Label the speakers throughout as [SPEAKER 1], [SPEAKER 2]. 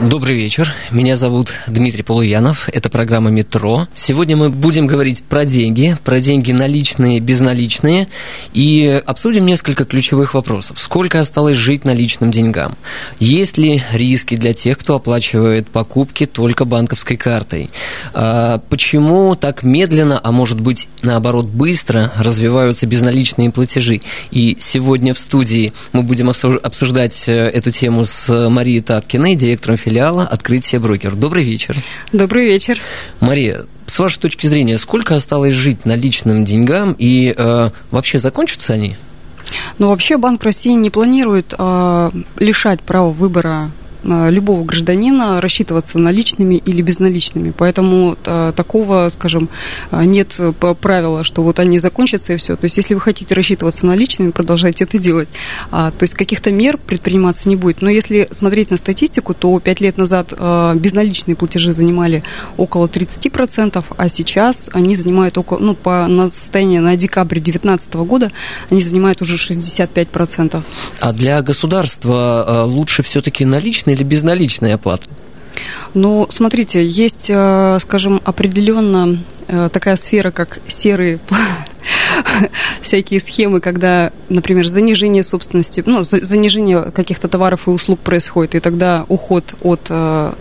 [SPEAKER 1] Добрый вечер. Меня зовут Дмитрий Полуянов. Это программа «Метро». Сегодня мы будем говорить про деньги, про деньги наличные, безналичные, и обсудим несколько ключевых вопросов. Сколько осталось жить наличным деньгам? Есть ли риски для тех, кто оплачивает покупки только банковской картой? А почему так медленно, а может быть, наоборот, быстро развиваются безналичные платежи? И сегодня в студии мы будем обсуждать э, эту тему с Марией Таткиной, директором филиала «Открытие брокер». Добрый вечер.
[SPEAKER 2] Добрый вечер.
[SPEAKER 1] Мария, с вашей точки зрения, сколько осталось жить наличным деньгам и э, вообще закончатся они?
[SPEAKER 2] Ну, вообще Банк России не планирует э, лишать права выбора любого гражданина рассчитываться наличными или безналичными. Поэтому а, такого, скажем, э, нет правила, что вот они закончатся и все. То есть, если вы хотите рассчитываться наличными, продолжайте это делать. А, то есть, каких-то мер предприниматься не будет. Но если смотреть на статистику, то 5 лет назад безналичные платежи занимали около 30%, а сейчас они занимают около, ну, по на состояние на декабрь 2019 года, они занимают уже 65%.
[SPEAKER 1] А для государства лучше все-таки наличные наличная или безналичная оплата?
[SPEAKER 2] Ну, смотрите, есть, э, скажем, определенно э, такая сфера, как серые всякие схемы, когда, например, занижение собственности, ну, занижение каких-то товаров и услуг происходит, и тогда уход от э,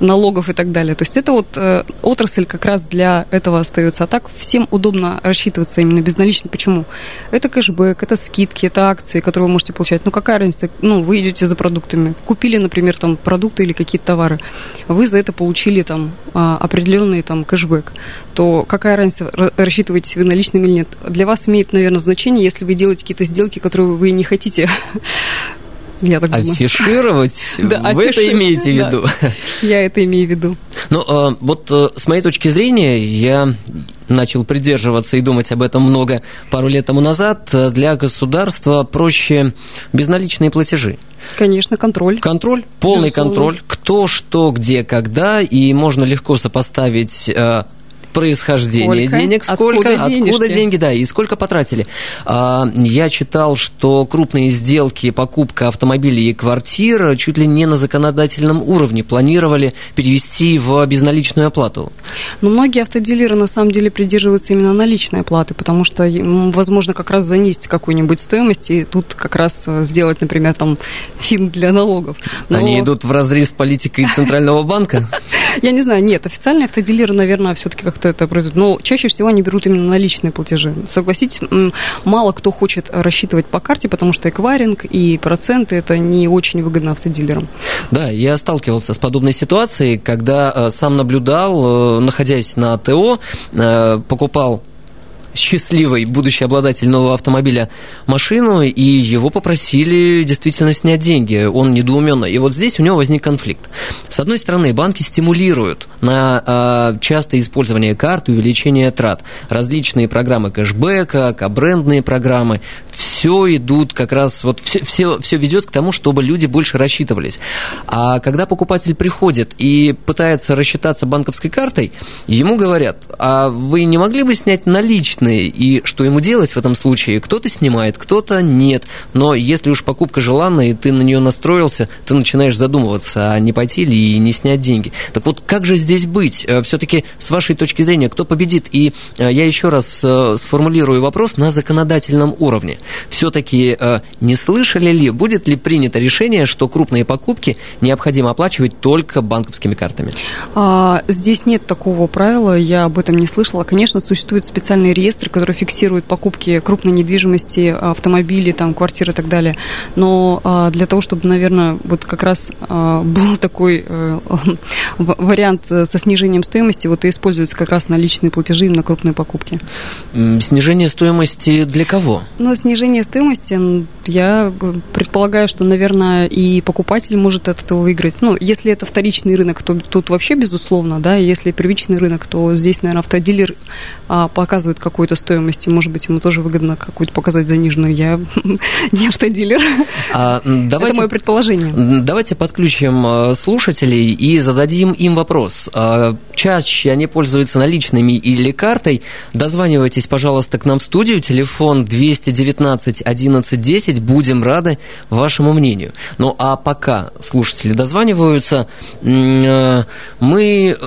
[SPEAKER 2] налогов и так далее. То есть это вот э, отрасль как раз для этого остается. А так всем удобно рассчитываться именно безналично. Почему? Это кэшбэк, это скидки, это акции, которые вы можете получать. Ну, какая разница? Ну, вы идете за продуктами. Купили, например, там продукты или какие-то товары. Вы за это получили там а, определенный там кэшбэк. То какая разница, рассчитываетесь вы наличными или нет? Для вас имеет, наверное, значение, если вы делаете какие-то сделки, которые вы не хотите
[SPEAKER 1] я так думаю. Афишировать? Да, Вы это имеете в виду?
[SPEAKER 2] Я это имею в виду.
[SPEAKER 1] Ну, а, вот э, с моей точки зрения, я начал придерживаться и думать об этом много пару лет тому назад. Для государства проще безналичные платежи.
[SPEAKER 2] Конечно, контроль.
[SPEAKER 1] Контроль, полный Безусловно. контроль, кто, что, где, когда, и можно легко сопоставить э, происхождение сколько? денег, сколько, откуда, откуда деньги, да, и сколько потратили. А, я читал, что крупные сделки, покупка автомобилей и квартир чуть ли не на законодательном уровне планировали перевести в безналичную оплату.
[SPEAKER 2] Но многие автодилеры на самом деле придерживаются именно наличной оплаты, потому что, возможно, как раз занизить какую-нибудь стоимость и тут как раз э, сделать, например, там фин для налогов.
[SPEAKER 1] Но... Они идут в разрез с политикой Центрального банка?
[SPEAKER 2] Я не знаю, нет, официальные автодилеры, наверное, все-таки как как-то это произойдет. Но чаще всего они берут именно наличные платежи. Согласитесь, мало кто хочет рассчитывать по карте, потому что эквайринг и проценты это не очень выгодно автодилерам.
[SPEAKER 1] Да, я сталкивался с подобной ситуацией, когда э, сам наблюдал, э, находясь на ТО, э, покупал счастливый будущий обладатель нового автомобиля машину, и его попросили действительно снять деньги. Он недоуменно. И вот здесь у него возник конфликт. С одной стороны, банки стимулируют на э, частое использование карт и увеличение трат. Различные программы кэшбэка, кабрендные программы все идут как раз, вот все, все, все ведет к тому, чтобы люди больше рассчитывались. А когда покупатель приходит и пытается рассчитаться банковской картой, ему говорят, а вы не могли бы снять наличные? И что ему делать в этом случае? Кто-то снимает, кто-то нет. Но если уж покупка желанная, и ты на нее настроился, ты начинаешь задумываться, а не пойти ли и не снять деньги. Так вот, как же здесь быть? Э, Все-таки, с вашей точки зрения, кто победит? И э, я еще раз э, сформулирую вопрос на законодательном уровне все-таки не слышали ли, будет ли принято решение, что крупные покупки необходимо оплачивать только банковскими картами?
[SPEAKER 2] А, здесь нет такого правила, я об этом не слышала. Конечно, существует специальный реестр, который фиксирует покупки крупной недвижимости, автомобилей, там, квартир и так далее. Но а, для того, чтобы, наверное, вот как раз а, был такой а, вариант со снижением стоимости вот и используются как раз наличные платежи на крупные покупки.
[SPEAKER 1] Снижение стоимости для кого?
[SPEAKER 2] Ну, снижение стоимости, я предполагаю, что, наверное, и покупатель может от этого выиграть. Ну, если это вторичный рынок, то тут вообще безусловно, да, если первичный рынок, то здесь, наверное, автодилер а, показывает какую-то стоимость, и, может быть, ему тоже выгодно какую-то показать заниженную. Я не автодилер. А, давайте, это мое предположение.
[SPEAKER 1] Давайте подключим э, слушателей и зададим им вопрос. А, чаще они пользуются наличными или картой? Дозванивайтесь, пожалуйста, к нам в студию. Телефон 219 11 10. Будем рады вашему мнению. Ну, а пока слушатели дозваниваются, э, мы,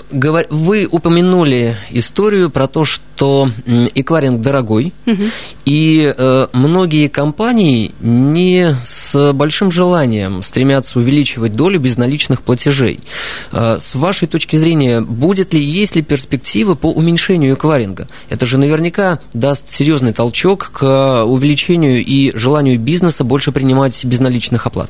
[SPEAKER 1] вы упомянули историю про то, что эквайринг дорогой, угу. и э, многие компании не с большим желанием стремятся увеличивать долю безналичных платежей. Э, с вашей точки зрения, будет ли, есть ли перспективы по уменьшению эквайринга? Это же наверняка даст серьезный толчок к увеличению и желанию бизнеса больше принимать безналичных оплат.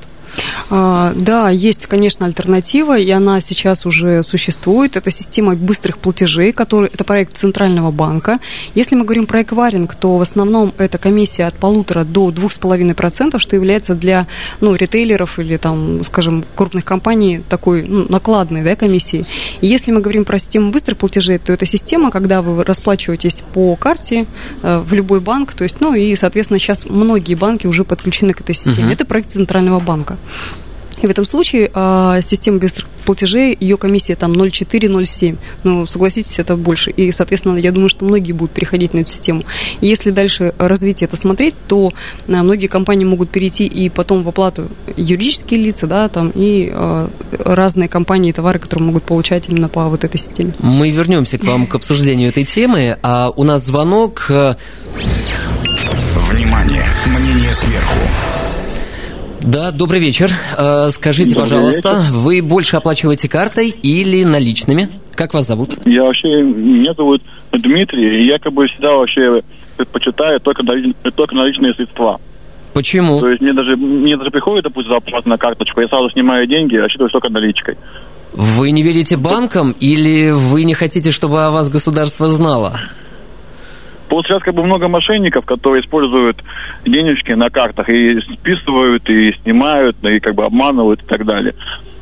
[SPEAKER 2] А, да, есть, конечно, альтернатива, и она сейчас уже существует. Это система быстрых платежей, который, это проект Центрального банка. Если мы говорим про эквайринг, то в основном это комиссия от полутора до двух с половиной процентов, что является для ну, ритейлеров или, там, скажем, крупных компаний такой ну, накладной да, комиссией. И если мы говорим про систему быстрых платежей, то это система, когда вы расплачиваетесь по карте э, в любой банк, то есть, ну и, соответственно, сейчас многие банки уже подключены к этой системе. Uh-huh. Это проект Центрального банка. И в этом случае э, система быстрых платежей, ее комиссия там 0,4-0,7. Ну, согласитесь, это больше. И, соответственно, я думаю, что многие будут переходить на эту систему. И если дальше развитие это смотреть, то э, многие компании могут перейти и потом в оплату юридические лица, да, там, и э, разные компании и товары, которые могут получать именно по вот этой системе.
[SPEAKER 1] Мы вернемся к вам к обсуждению этой темы. А у нас звонок.
[SPEAKER 3] Внимание! Мнение сверху.
[SPEAKER 1] Да, добрый вечер. Э, скажите, добрый пожалуйста, вечер. вы больше оплачиваете картой или наличными? Как вас зовут?
[SPEAKER 4] Я вообще, меня зовут Дмитрий, и я как бы всегда вообще предпочитаю только, только наличные средства.
[SPEAKER 1] Почему?
[SPEAKER 4] То есть мне даже, мне даже приходит, допустим, заплата на карточку, я сразу снимаю деньги, рассчитываю только наличкой.
[SPEAKER 1] Вы не верите банкам или вы не хотите, чтобы о вас государство знало?
[SPEAKER 4] Вот сейчас как бы много мошенников, которые используют денежки на картах и списывают, и снимают, и как бы обманывают и так далее.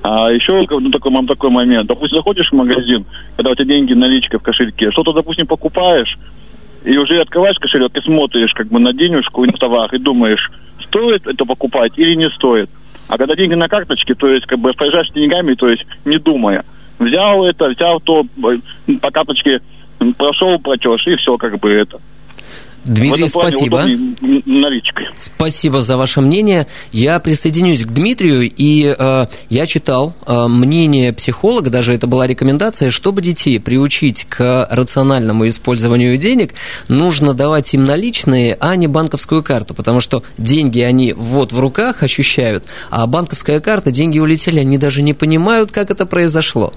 [SPEAKER 4] А еще ну, такой, такой момент. Допустим, заходишь в магазин, когда у тебя деньги наличка в кошельке, что-то, допустим, покупаешь, и уже открываешь кошелек и смотришь как бы на денежку и на товар, и думаешь, стоит это покупать или не стоит. А когда деньги на карточке, то есть как бы распоряжаешь деньгами, то есть не думая. Взял это, взял то, э, по карточке прошел платеж, и все как бы это.
[SPEAKER 1] Дмитрий, спасибо.
[SPEAKER 4] Наличкой.
[SPEAKER 1] Спасибо за ваше мнение. Я присоединюсь к Дмитрию, и э, я читал э, мнение психолога, даже это была рекомендация, чтобы детей приучить к рациональному использованию денег, нужно давать им наличные, а не банковскую карту, потому что деньги они вот в руках ощущают, а банковская карта, деньги улетели, они даже не понимают, как это произошло.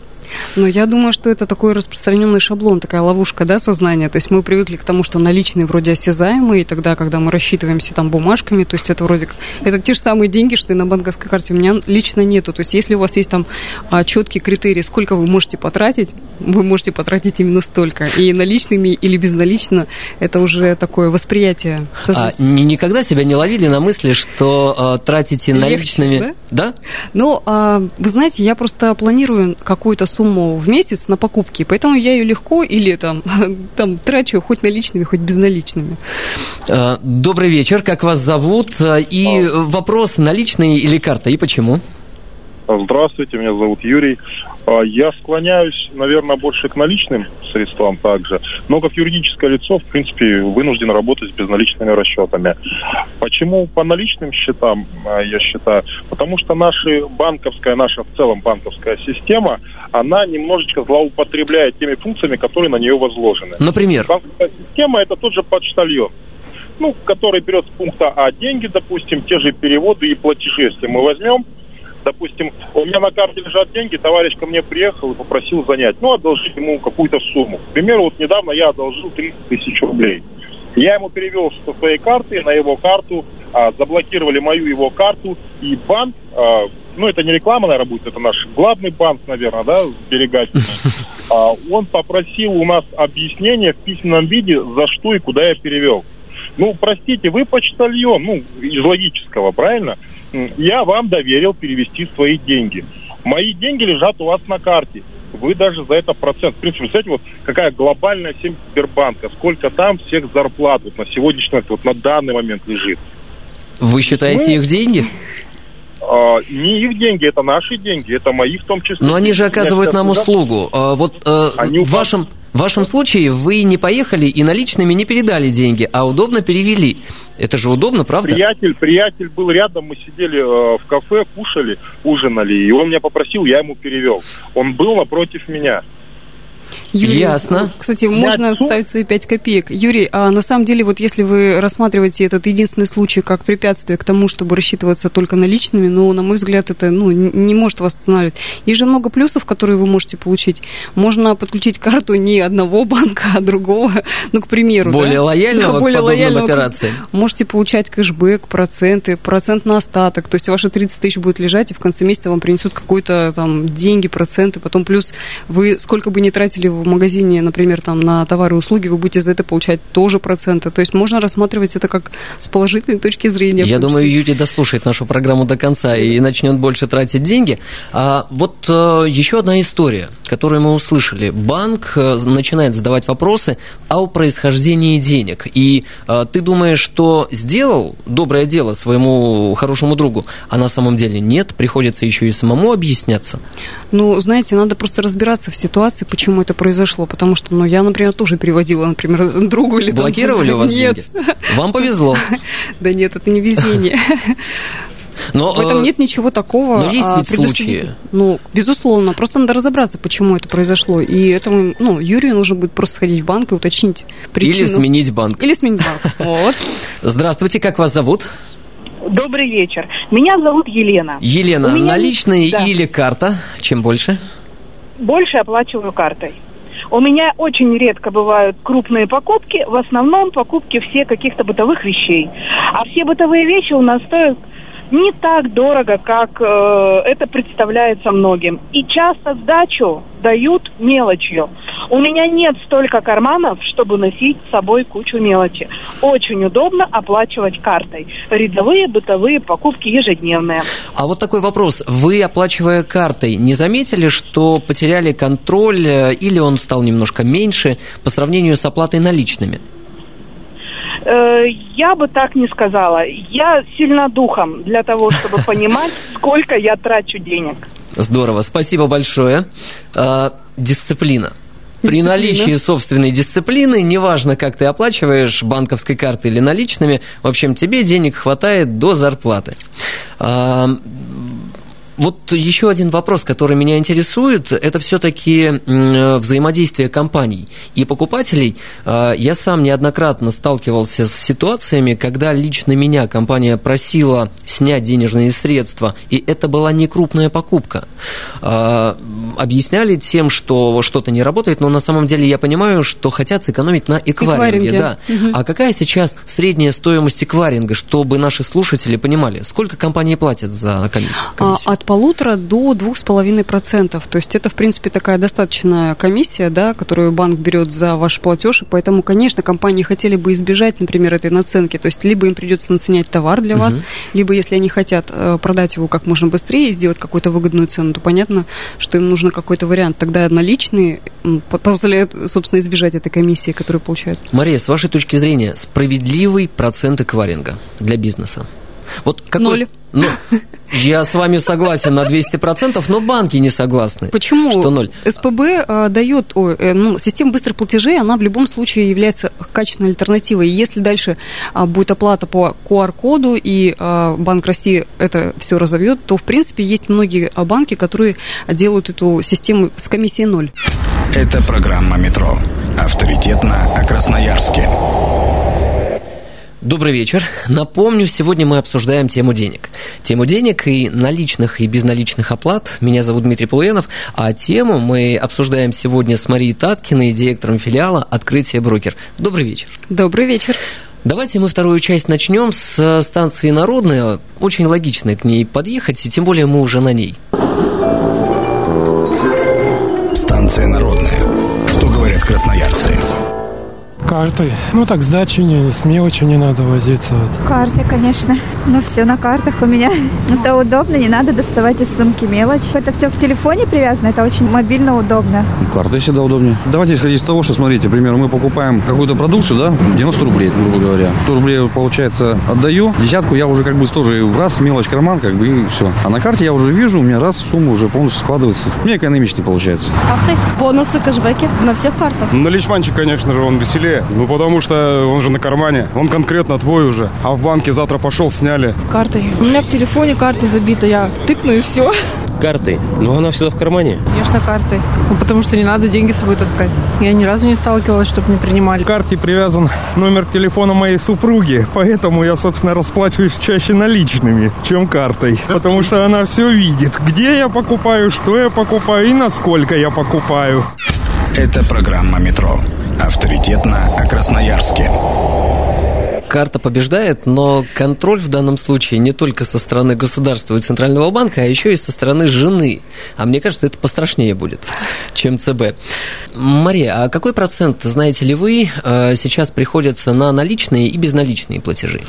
[SPEAKER 2] Ну, я думаю, что это такой распространенный шаблон, такая ловушка, да, сознания. То есть мы привыкли к тому, что наличные вроде осязаемые, и тогда, когда мы рассчитываемся там бумажками, то есть это вроде как... Это те же самые деньги, что и на банковской карте. У меня лично нету. То есть если у вас есть там а, четкие критерии, сколько вы можете потратить, вы можете потратить именно столько. И наличными или безналично, это уже такое восприятие.
[SPEAKER 1] А никогда себя не ловили на мысли, что а, тратите Легче, наличными...
[SPEAKER 2] Да? да? Ну, а, вы знаете, я просто планирую какую-то сумму в месяц на покупки, поэтому я ее легко или там, там трачу хоть наличными, хоть безналичными.
[SPEAKER 1] А, добрый вечер, как вас зовут? А, и вопрос, наличные или карта, и почему?
[SPEAKER 5] Здравствуйте, меня зовут Юрий. А, я склоняюсь, наверное, больше к наличным средствам также, но как юридическое лицо, в принципе, вынужден работать с безналичными расчетами. Почему по наличным счетам, а, я считаю? Потому что наша банковская, наша в целом банковская система, она немножечко злоупотребляет теми функциями, которые на нее возложены.
[SPEAKER 1] Например?
[SPEAKER 5] Банковская система – это тот же почтальон ну, который берет с пункта А деньги, допустим, те же переводы и платежи, если мы возьмем, допустим, у меня на карте лежат деньги, товарищ ко мне приехал и попросил занять, ну, одолжить ему какую-то сумму. К примеру, вот недавно я одолжил 30 тысяч рублей. Я ему перевел со своей карты на его карту, а, заблокировали мою его карту, и банк, а, ну, это не реклама, наверное, будет, это наш главный банк, наверное, да, сберегательный. А, он попросил у нас объяснение в письменном виде, за что и куда я перевел. Ну, простите, вы почтальон, ну, из логического, правильно? Я вам доверил перевести свои деньги. Мои деньги лежат у вас на карте. Вы даже за это процент. В принципе, представляете, вот какая глобальная сеть Сбербанка, сколько там всех зарплат вот на сегодняшний момент, вот на данный момент лежит.
[SPEAKER 1] Вы считаете
[SPEAKER 5] Мы-
[SPEAKER 1] их деньги?
[SPEAKER 5] А, не их деньги, это наши деньги, это мои в том числе.
[SPEAKER 1] Но они же оказывают нам услугу. А, Вот э,
[SPEAKER 5] Они
[SPEAKER 1] в вашем, в вашем случае вы не поехали и наличными не передали деньги, а удобно перевели. Это же удобно, правда?
[SPEAKER 5] Приятель, приятель был рядом, мы сидели э, в кафе, кушали, ужинали, и он меня попросил, я ему перевел. Он был напротив меня.
[SPEAKER 2] Юрий,
[SPEAKER 1] Ясно.
[SPEAKER 2] Кстати,
[SPEAKER 5] Я
[SPEAKER 2] можно
[SPEAKER 5] тут-
[SPEAKER 2] вставить свои 5 копеек. Юрий, а на самом деле, вот если вы рассматриваете этот единственный случай как препятствие к тому, чтобы рассчитываться только наличными, ну, на мой взгляд, это ну, не может вас останавливать. Есть же много плюсов, которые вы можете получить. Можно подключить карту не одного банка, а другого. Ну, к примеру. да?
[SPEAKER 1] Более лояльного
[SPEAKER 2] Да,
[SPEAKER 1] к
[SPEAKER 2] более
[SPEAKER 1] подобным
[SPEAKER 2] лояльного.
[SPEAKER 1] операциям.
[SPEAKER 2] Можете получать кэшбэк, проценты, процент на остаток. То есть ваши 30 тысяч будет лежать, и в конце месяца вам принесут какой-то там деньги, проценты. Потом плюс вы сколько бы ни тратили в магазине, например, там на товары и услуги, вы будете за это получать тоже проценты. То есть можно рассматривать это как с положительной точки зрения.
[SPEAKER 1] Я думаю,
[SPEAKER 2] числе.
[SPEAKER 1] Юрий дослушает нашу программу до конца и начнет больше тратить деньги. А вот э, еще одна история, которую мы услышали. Банк э, начинает задавать вопросы о происхождении денег. И э, ты думаешь, что сделал доброе дело своему хорошему другу, а на самом деле нет, приходится еще и самому объясняться.
[SPEAKER 2] Ну, знаете, надо просто разбираться в ситуации, почему это произошло. Потому что, ну, я, например, тоже переводила, например, другу или там-
[SPEAKER 1] Блокировали у вас
[SPEAKER 2] Нет.
[SPEAKER 1] деньги? Вам повезло.
[SPEAKER 2] Да нет, это не везение.
[SPEAKER 1] Но,
[SPEAKER 2] В этом
[SPEAKER 1] э,
[SPEAKER 2] нет ничего такого.
[SPEAKER 1] но есть
[SPEAKER 2] а,
[SPEAKER 1] ведь
[SPEAKER 2] предусмотри-
[SPEAKER 1] случаи.
[SPEAKER 2] Ну, безусловно. Просто надо разобраться, почему это произошло. И этому, ну, Юрию нужно будет просто сходить в банк и уточнить причину.
[SPEAKER 1] Или сменить банк.
[SPEAKER 2] Или сменить банк. Вот.
[SPEAKER 1] Здравствуйте, как вас зовут?
[SPEAKER 6] Добрый вечер. Меня зовут Елена.
[SPEAKER 1] Елена,
[SPEAKER 6] меня-
[SPEAKER 1] наличные
[SPEAKER 6] да.
[SPEAKER 1] или карта? Чем больше?
[SPEAKER 6] Больше оплачиваю картой. У меня очень редко бывают крупные покупки, в основном покупки все каких-то бытовых вещей. А все бытовые вещи у нас стоят не так дорого, как э, это представляется многим. И часто сдачу дают мелочью. У меня нет столько карманов, чтобы носить с собой кучу мелочи. Очень удобно оплачивать картой. Рядовые бытовые покупки ежедневные.
[SPEAKER 1] А вот такой вопрос. Вы, оплачивая картой, не заметили, что потеряли контроль э, или он стал немножко меньше по сравнению с оплатой наличными?
[SPEAKER 6] Э, Я бы так не сказала. Я сильно духом для того, чтобы понимать, сколько я трачу денег.
[SPEAKER 1] Здорово, спасибо большое. А, Дисциплина. При наличии собственной дисциплины, неважно, как ты оплачиваешь, банковской картой или наличными, в общем, тебе денег хватает до зарплаты. Вот еще один вопрос, который меня интересует, это все-таки взаимодействие компаний и покупателей. А, Я сам неоднократно сталкивался с ситуациями, когда лично меня компания просила снять денежные средства, и это была не крупная покупка. А, Объясняли тем, что что-то не работает, но на самом деле я понимаю, что хотят сэкономить на эквайринге.
[SPEAKER 2] Эквайринге.
[SPEAKER 1] Да. А какая сейчас средняя стоимость эквайринга, чтобы наши слушатели понимали, сколько компании платят за
[SPEAKER 2] А,
[SPEAKER 1] комиссию?
[SPEAKER 2] От полутора до двух с половиной процентов. То есть это, в принципе, такая достаточная комиссия, да, которую банк берет за ваш платеж. И поэтому, конечно, компании хотели бы избежать, например, этой наценки. То есть либо им придется наценять товар для вас, либо если они хотят э, продать его как можно быстрее и сделать какую-то выгодную цену, то понятно, что им нужен какой-то вариант. Тогда наличные позволяют, собственно, избежать этой комиссии, которую получают.
[SPEAKER 1] Мария, с вашей точки зрения, справедливый процент эквайринга для бизнеса? Вот какой...
[SPEAKER 2] Ноль.
[SPEAKER 1] Ну, я с вами согласен на 200%, но банки не согласны.
[SPEAKER 2] Почему?
[SPEAKER 1] Что ноль?
[SPEAKER 2] СПБ э, дает, ой, э, ну, система быстрых платежей, она в любом случае является качественной альтернативой. И если дальше а, будет оплата по QR-коду, и а, Банк России это все разовьет, то, в принципе, есть многие банки, которые делают эту систему с комиссией ноль.
[SPEAKER 3] Это программа «Метро». Авторитетно о Красноярске.
[SPEAKER 1] Добрый вечер. Напомню, сегодня мы обсуждаем тему денег. Тему денег и наличных, и безналичных оплат. Меня зовут Дмитрий Полуянов, а тему мы обсуждаем сегодня с Марией Таткиной, директором филиала «Открытие брокер». Добрый вечер.
[SPEAKER 2] Добрый вечер.
[SPEAKER 1] Давайте мы вторую часть начнем с станции Народная. Очень логично к ней подъехать, и тем более мы уже на ней.
[SPEAKER 3] Станция «Народная». Что говорят красноярцы?
[SPEAKER 7] Картой. Ну так сдачи не, с мелочью не надо возиться. Вот.
[SPEAKER 8] Карты, конечно. Ну все на картах у меня. Это удобно, не надо доставать из сумки мелочь. Это все в телефоне привязано, это очень мобильно удобно.
[SPEAKER 9] Карты всегда удобнее. Давайте исходить из того, что, смотрите, например, мы покупаем какую-то продукцию, да, 90 рублей, грубо говоря. 100 рублей, получается, отдаю, десятку я уже как бы тоже раз, мелочь, карман, как бы, и все. А на карте я уже вижу, у меня раз, сумма уже полностью складывается. Мне экономичнее получается.
[SPEAKER 10] Карты, бонусы, кэшбэки на всех картах.
[SPEAKER 11] Наличманчик, конечно же, он веселее. Ну, потому что он же на кармане. Он конкретно твой уже. А в банке завтра пошел, сняли.
[SPEAKER 10] Картой. У меня в телефоне карты забита. Я тыкну и все.
[SPEAKER 12] Картой. Ну, она всегда в кармане.
[SPEAKER 10] Конечно, картой. Ну, потому что не надо деньги с собой таскать. Я ни разу не сталкивалась, чтобы не принимали.
[SPEAKER 13] К карте привязан номер телефона моей супруги, поэтому я, собственно, расплачиваюсь чаще наличными, чем картой. Потому что она все видит, где я покупаю, что я покупаю и насколько я покупаю.
[SPEAKER 3] Это программа «Метро». Авторитетно о Красноярске.
[SPEAKER 1] Карта побеждает, но контроль в данном случае не только со стороны государства и Центрального банка, а еще и со стороны жены. А мне кажется, это пострашнее будет, чем ЦБ. Мария, а какой процент, знаете ли вы, э, сейчас приходится на наличные и безналичные платежи?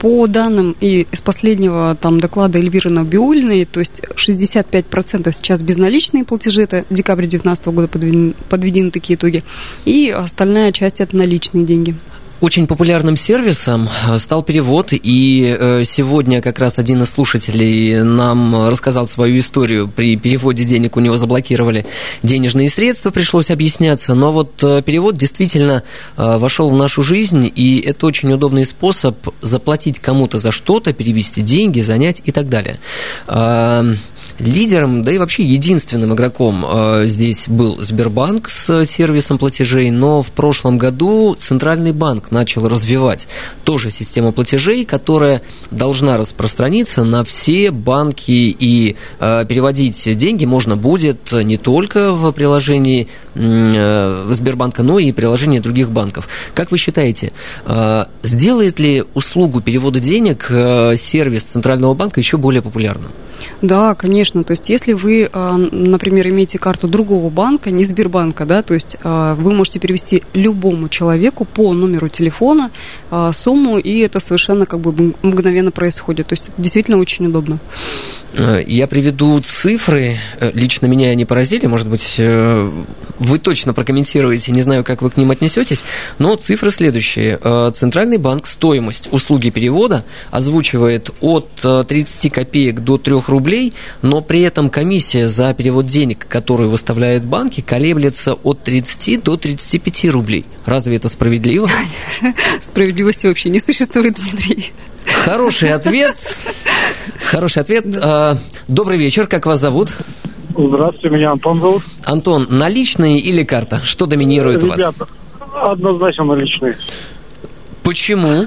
[SPEAKER 2] По данным и из последнего там доклада Эльвиры Набиулиной, то есть 65% сейчас безналичные платежи, это декабрь 2019 года подведены, подведены такие итоги, и остальная часть это наличные деньги.
[SPEAKER 1] Очень популярным сервисом э, стал перевод, и э, сегодня как раз один из слушателей нам рассказал свою историю. При переводе денег у него заблокировали денежные средства, пришлось объясняться, но вот э, перевод действительно вошел в нашу жизнь, и это очень удобный способ заплатить кому-то за что-то, перевести деньги, занять и так далее. Лидером, да и вообще единственным игроком э, здесь был Сбербанк с сервисом платежей, но в прошлом году Центральный банк начал развивать тоже систему платежей, которая должна распространиться на все банки и э, переводить деньги можно будет не только в приложении э, Сбербанка, но и приложении других банков. Как вы считаете, сделает ли услугу перевода денег сервис Центрального банка еще более популярным?
[SPEAKER 2] Да, конечно. То есть, если вы, а, например, имеете карту другого банка, не Сбербанка, да, то есть а, вы можете перевести любому человеку по номеру телефона а, сумму, и это совершенно как бы мгновенно происходит. То есть, действительно очень удобно.
[SPEAKER 1] Э, я приведу цифры. Э, лично меня они поразили. Может быть, э, вы точно прокомментируете. Не знаю, как вы к ним отнесетесь. Но цифры следующие. Центральный банк стоимость услуги перевода озвучивает от 30 копеек до 3 рублей, но при этом комиссия за перевод денег, которую выставляют банки, колеблется от 30 до 35 рублей. Разве это справедливо?
[SPEAKER 2] Справедливости вообще не существует, Дмитрий.
[SPEAKER 1] Хороший ответ. Хороший ответ. А, добрый вечер, как вас зовут?
[SPEAKER 14] Здравствуйте, меня Антон зовут.
[SPEAKER 1] Антон, наличные или карта? Что доминирует
[SPEAKER 14] Ребята,
[SPEAKER 1] у вас?
[SPEAKER 14] Однозначно наличные.
[SPEAKER 1] Почему?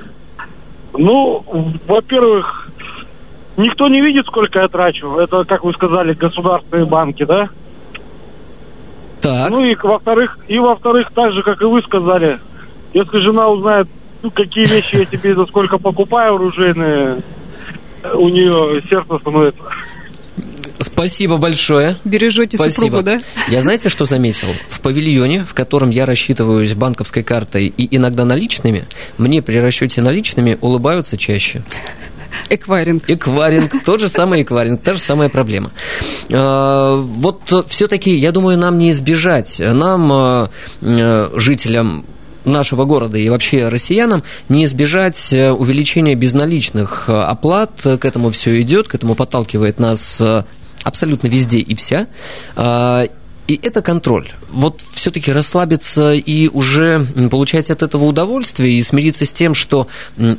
[SPEAKER 14] Ну, во-первых, никто не видит, сколько я трачу. Это, как вы сказали, государственные банки, да?
[SPEAKER 1] Так.
[SPEAKER 14] Ну и во-вторых, и во-вторых, так же, как и вы сказали, если жена узнает, ну, какие вещи я тебе за сколько покупаю оружейные, у нее сердце становится.
[SPEAKER 1] Спасибо большое.
[SPEAKER 2] Бережете
[SPEAKER 1] Спасибо.
[SPEAKER 2] супругу, да?
[SPEAKER 1] Я знаете, что заметил? В павильоне, в котором я рассчитываюсь банковской картой и иногда наличными, мне при расчете наличными улыбаются чаще.
[SPEAKER 2] Эквайринг.
[SPEAKER 1] Эквайринг, тот же самый эквайринг, та же самая проблема. А, вот все-таки, я думаю, нам не избежать, нам, а, а, жителям нашего города и вообще россиянам не избежать э, увеличения безналичных э, оплат. К этому все идет, к этому подталкивает нас э, абсолютно везде и вся. И это контроль. Вот все-таки расслабиться и уже получать от этого удовольствие и смириться с тем, что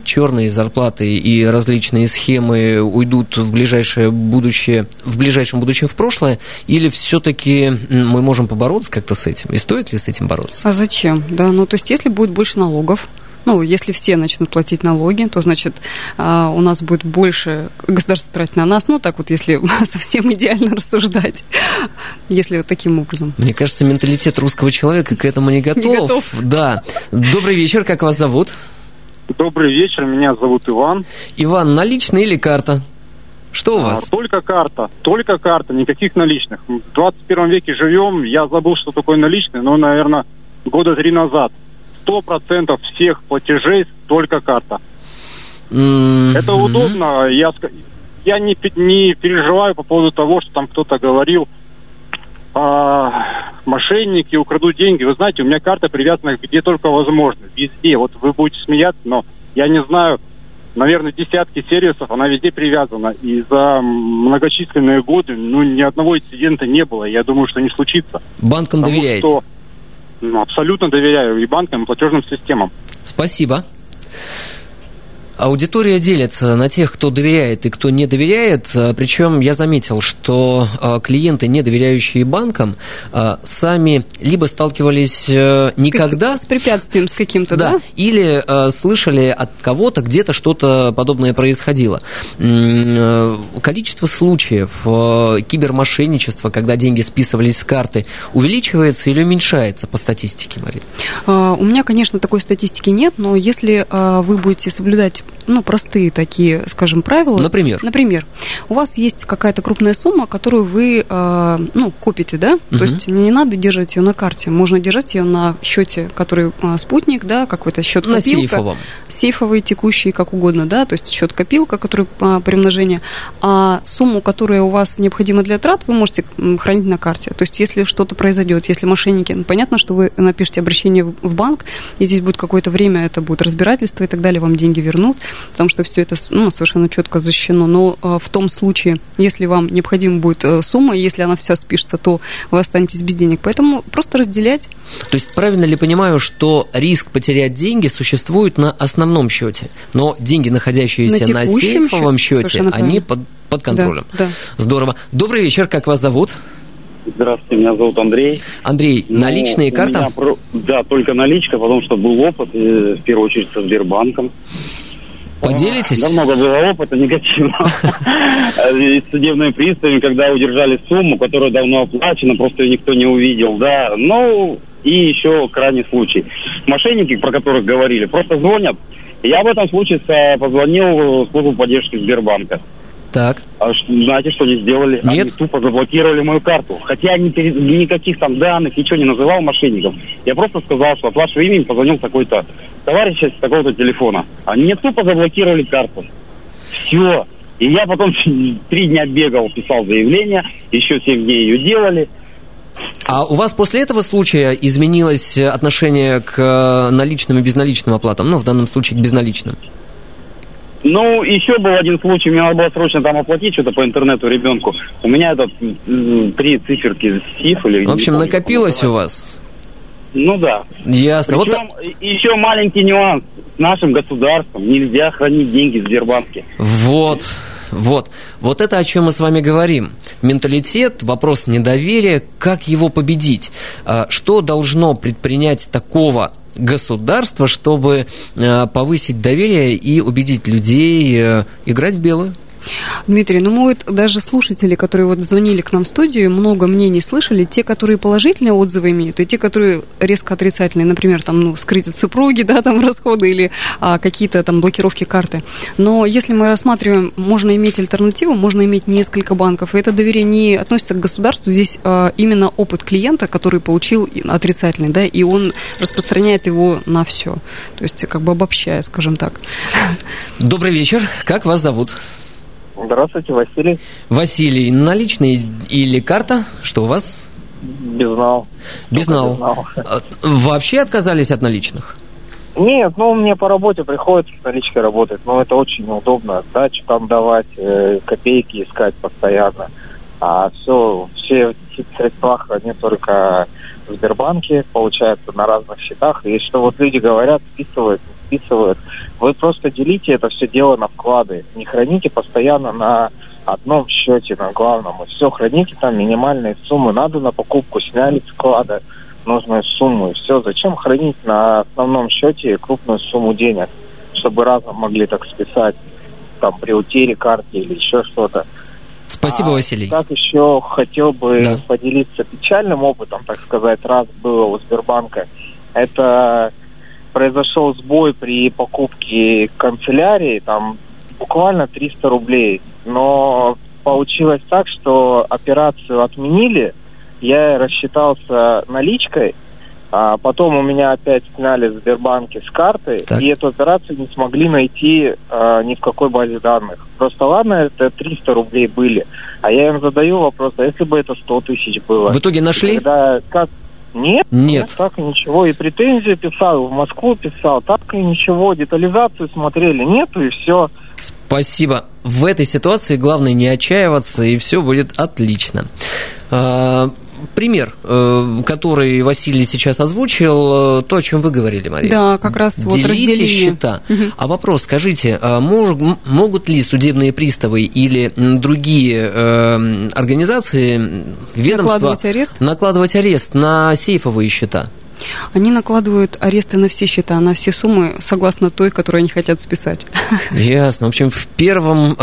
[SPEAKER 1] черные зарплаты и различные схемы уйдут в ближайшее будущее, в ближайшем будущем в прошлое, или все-таки мы можем побороться как-то с этим? И стоит ли с этим бороться?
[SPEAKER 2] А зачем? Да, ну то есть если будет больше налогов, ну, если все начнут платить налоги, то, значит, а, у нас будет больше государства тратить на нас. Ну, так вот, если совсем идеально рассуждать, если вот таким образом.
[SPEAKER 1] Мне кажется, менталитет русского человека к этому не готов.
[SPEAKER 2] Не готов.
[SPEAKER 1] Да. Добрый вечер, как вас зовут?
[SPEAKER 15] Добрый вечер, меня зовут Иван.
[SPEAKER 1] Иван, наличный или карта? Что у
[SPEAKER 15] А,
[SPEAKER 1] вас?
[SPEAKER 15] Только карта, только карта, никаких наличных. В 21 веке живем, я забыл, что такое наличные, но, наверное, года три назад. Сто процентов всех платежей только карта. Это удобно. Я, я не, не переживаю по поводу того, что там кто-то говорил, а, мошенники украдут деньги. Вы знаете, у меня карта привязана где только возможно, везде. Вот вы будете смеяться, но я не знаю, наверное, десятки сервисов, она везде привязана. И за многочисленные годы, ну, ни одного инцидента не было. Я думаю, что не случится.
[SPEAKER 1] Банкам доверяете?
[SPEAKER 15] что, абсолютно доверяю и банкам, и платежным системам.
[SPEAKER 1] Спасибо. Аудитория делится на тех, кто доверяет и кто не доверяет. А, Причем я заметил, что а, клиенты, не доверяющие банкам, а, сами либо сталкивались э, никогда
[SPEAKER 2] С препятствием с каким-то, да?
[SPEAKER 1] да, или э, слышали от кого-то где-то что-то подобное происходило. Э, количество случаев кибермошенничества, когда деньги списывались с карты, увеличивается или уменьшается по статистике, Мария?
[SPEAKER 2] У меня, конечно, такой статистики нет, но если вы будете соблюдать ну, простые такие, скажем, правила.
[SPEAKER 1] Например?
[SPEAKER 2] Например, у вас есть какая-то крупная сумма, которую вы а, ну, копите, да?
[SPEAKER 1] Мгм.
[SPEAKER 2] То есть не надо держать ее на карте, можно держать ее на счете, который а, спутник, да, какой-то счет
[SPEAKER 1] На сейфовом.
[SPEAKER 2] Сейфовый, текущий, как угодно, да, то есть счет копилка, который а, при умножении, а сумму, которая у вас необходима для трат, вы можете хранить на карте. То есть если что-то произойдет, если мошенники, ну, понятно, что вы напишите обращение в банк, и здесь будет какое-то время, это будет разбирательство и так далее, вам деньги вернут, потому что все это ну, совершенно четко защищено. Но а, в том случае, если вам необходима будет э, сумма, если она вся спишется, то вы останетесь без денег. Поэтому просто разделять.
[SPEAKER 1] То есть правильно ли понимаю, что риск потерять деньги существует на основном счете, но деньги, находящиеся
[SPEAKER 2] На
[SPEAKER 1] на, сейфовом
[SPEAKER 2] счете,
[SPEAKER 1] счете, они под, под контролем.
[SPEAKER 2] Да, да.
[SPEAKER 1] Здорово. Добрый вечер, как вас зовут?
[SPEAKER 16] Здравствуйте, меня зовут Андрей.
[SPEAKER 1] Андрей,
[SPEAKER 16] Ну,
[SPEAKER 1] наличные карта?
[SPEAKER 16] меня Да, только наличка, потому что был опыт, э, в первую очередь, со Сбербанком.
[SPEAKER 1] Поделитесь?
[SPEAKER 16] Да, много было опыта негативного. И с судебными приставами, когда удержали сумму, которая давно оплачена, просто ее никто не увидел, да. Ну, и еще крайний случай. Мошенники, про которых говорили, просто звонят. Я в этом случае позвонил в службу поддержки Сбербанка.
[SPEAKER 1] Так.
[SPEAKER 16] А знаете, что они сделали? Они тупо заблокировали мою карту. Хотя я ни перед- никаких там данных, ничего не называл мошенников. Я просто сказал, что от вашего имени позвонил такой-то товарищ с такого-то телефона. Они мне тупо заблокировали карту. Все. И я потом три дня бегал, писал заявление, еще семь дней ее делали.
[SPEAKER 1] А у вас после этого случая изменилось э, отношение к э, наличным и безналичным оплатам? Ну, в данном случае к безналичным.
[SPEAKER 16] Ну, еще был один случай, мне надо было срочно там оплатить что-то по интернету ребенку. У меня этот м, три циферки СИФ или...
[SPEAKER 1] В общем,
[SPEAKER 16] помню,
[SPEAKER 1] накопилось у вас?
[SPEAKER 16] Ну да.
[SPEAKER 1] Ясно. Вот
[SPEAKER 16] Причем еще маленький нюанс. С нашим государством нельзя хранить деньги в Сбербанке.
[SPEAKER 1] Вот, вот. Вот это о чем мы с вами говорим. Менталитет, вопрос недоверия, как его победить? А, Что должно предпринять такого государства, чтобы э, повысить доверие и убедить людей э, играть в белую?
[SPEAKER 2] Дмитрий, ну мы вот даже слушатели, которые вот звонили к нам в студию, много мнений слышали. Те, которые положительные отзывы имеют, и те, которые резко отрицательные, например, там, ну, скрыть от супруги, да, там, расходы или а, какие-то там блокировки карты. Но если мы рассматриваем, можно иметь альтернативу, можно иметь несколько банков, и это доверие не относится к государству, здесь а, именно опыт клиента, который получил отрицательный, да, и он распространяет его на все. То есть, как бы обобщая, скажем так.
[SPEAKER 1] Добрый вечер. Как вас зовут?
[SPEAKER 17] Здравствуйте, Василий.
[SPEAKER 1] Василий, наличные или карта? Что у вас?
[SPEAKER 17] Безнал.
[SPEAKER 1] Безнал.
[SPEAKER 17] безнал.
[SPEAKER 1] А, Вообще отказались от наличных?
[SPEAKER 17] Нет, ну мне по работе приходится с наличкой работать, но это очень неудобно. Дачу там давать, э, копейки искать постоянно. А все, все средства храню только в Сбербанке, получается, на разных счетах. И что вот люди говорят, списывают, списывают. Вы просто делите это все дело на вклады. Не храните постоянно на одном счете, на главном. Все, храните там минимальные суммы. Надо на покупку, сняли с вклада нужную сумму. И все. Зачем хранить на основном счете крупную сумму денег, чтобы разом могли так списать там при утере карты или еще что-то.
[SPEAKER 1] Спасибо,
[SPEAKER 17] А
[SPEAKER 1] Василий.
[SPEAKER 17] Так еще хотел бы
[SPEAKER 1] Да.
[SPEAKER 17] поделиться печальным опытом, так сказать, раз было у Сбербанка. Это произошел сбой при покупке канцелярии, там буквально 300 рублей. Но получилось так, что операцию отменили, я рассчитался наличкой, а потом у меня опять сняли в Сбербанке с карты, так. и эту операцию не смогли найти а, ни в какой базе данных. Просто ладно, это 300 рублей были. А я им задаю вопрос, а если бы это 100 тысяч было?
[SPEAKER 1] В итоге нашли?
[SPEAKER 17] Когда, как, нет,
[SPEAKER 1] нет,
[SPEAKER 17] так и ничего. И претензии писал, в Москву писал, так и ничего. Детализацию смотрели, нету и все.
[SPEAKER 1] Спасибо. В этой ситуации главное не отчаиваться, и все будет отлично. А, пример, э, который Василий сейчас озвучил, э, то, о чем вы говорили, Мария.
[SPEAKER 2] Да, как раз
[SPEAKER 1] Делите
[SPEAKER 2] вот разделение.
[SPEAKER 1] счета. Угу. А вопрос, скажите, а могут ли судебные приставы или другие э, организации, ведомства
[SPEAKER 2] накладывать арест?
[SPEAKER 1] накладывать арест на сейфовые счета?
[SPEAKER 2] Они накладывают аресты на все счета, на все суммы, согласно той, которую они хотят списать.
[SPEAKER 1] Ясно. В общем, в первом,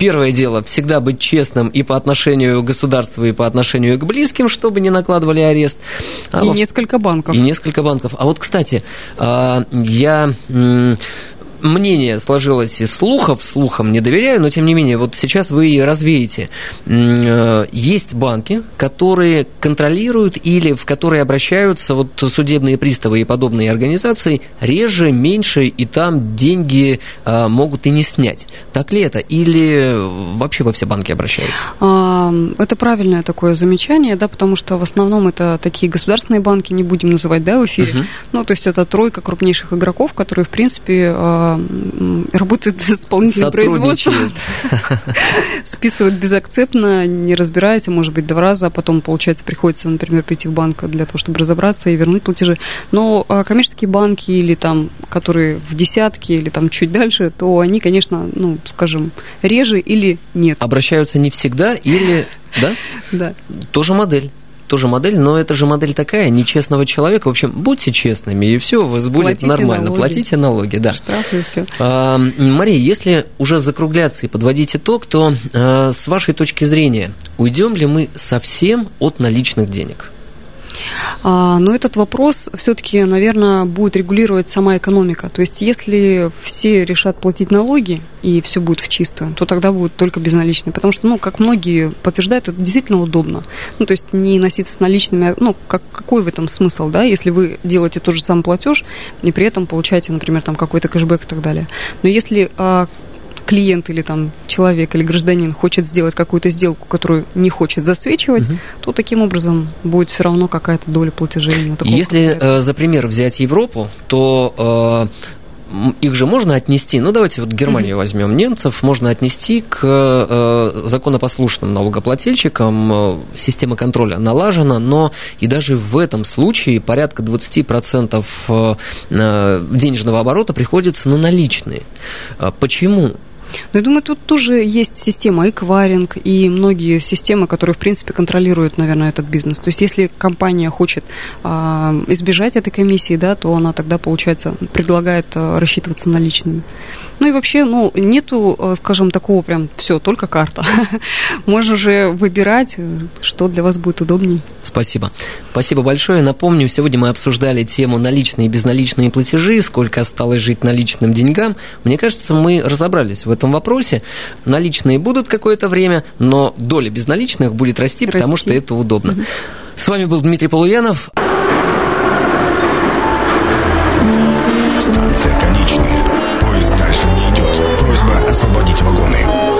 [SPEAKER 1] первое дело всегда быть честным и по отношению к государству, и по отношению к близким, чтобы не накладывали арест.
[SPEAKER 2] А и во... несколько банков.
[SPEAKER 1] И несколько банков. А вот, кстати, а, я мнение сложилось из слухов, слухам не доверяю, но тем не менее, вот сейчас вы развеете. Э, есть банки, которые контролируют или в которые обращаются вот судебные приставы и подобные организации реже, меньше, и там деньги э, могут и не снять. Так ли это? Или вообще во все банки обращаются?
[SPEAKER 2] А, это правильное такое замечание, да, потому что в основном это такие государственные банки, не будем называть, да, в эфире. Угу. Ну, то есть это тройка крупнейших игроков, которые, в принципе, а, работает с исполнительным производством, списывают безакцептно, не разбираясь, а может быть, два раза, а потом, получается, приходится, например, прийти в банк для того, чтобы разобраться и вернуть платежи. Но а, коммерческие банки или там, которые в десятке или там чуть дальше, то они, конечно, ну, скажем, реже или нет.
[SPEAKER 1] Обращаются не всегда или, да?
[SPEAKER 2] Да.
[SPEAKER 1] Тоже модель тоже модель, но это же модель такая, нечестного человека. В общем, будьте честными, и все у вас будет Платите нормально. Налоги. Платите налоги, да.
[SPEAKER 2] Штрафы и все.
[SPEAKER 1] А, Мария, если уже закругляться и подводить итог, то а, с вашей точки зрения, уйдем ли мы совсем от наличных денег?
[SPEAKER 2] А, но этот вопрос все-таки, наверное, будет регулировать сама экономика. То есть, если все решат платить налоги и все будет в чистую, то тогда будет только безналичные. Потому что, ну, как многие подтверждают, это действительно удобно. Ну, то есть, не носиться с наличными, ну, как, какой в этом смысл, да, если вы делаете тот же самый платеж и при этом получаете, например, там какой-то кэшбэк и так далее. Но если а, клиент или там человек или гражданин хочет сделать какую-то сделку, которую не хочет засвечивать, угу. то таким образом будет все равно какая-то доля платежей.
[SPEAKER 1] Если э, за пример взять Европу, то э, их же можно отнести, ну давайте вот Германию mm-hmm. возьмем, немцев можно отнести к э, законопослушным налогоплательщикам, э, система контроля налажена, но и даже в этом случае порядка 20% э, э, денежного оборота приходится на наличные. Э, почему?
[SPEAKER 2] Но я думаю, тут тоже есть система эквайринг и многие системы, которые, в принципе, контролируют, наверное, этот бизнес. То есть, если компания хочет а, избежать этой комиссии, да, то она тогда, получается, предлагает а, рассчитываться наличными. Ну и вообще, ну, нету, а, скажем, такого прям все, только карта. Можно же выбирать, что для вас будет удобней.
[SPEAKER 1] Спасибо. Спасибо большое. Напомню, сегодня мы обсуждали тему наличные и безналичные платежи, сколько осталось жить наличным деньгам. Мне кажется, мы разобрались в этом этом вопросе. Наличные будут какое-то время, но доля безналичных будет расти, расти. потому что это удобно. Угу. С вами был Дмитрий Полуянов.
[SPEAKER 3] Станция конечная. Поезд дальше не идет. Просьба освободить вагоны.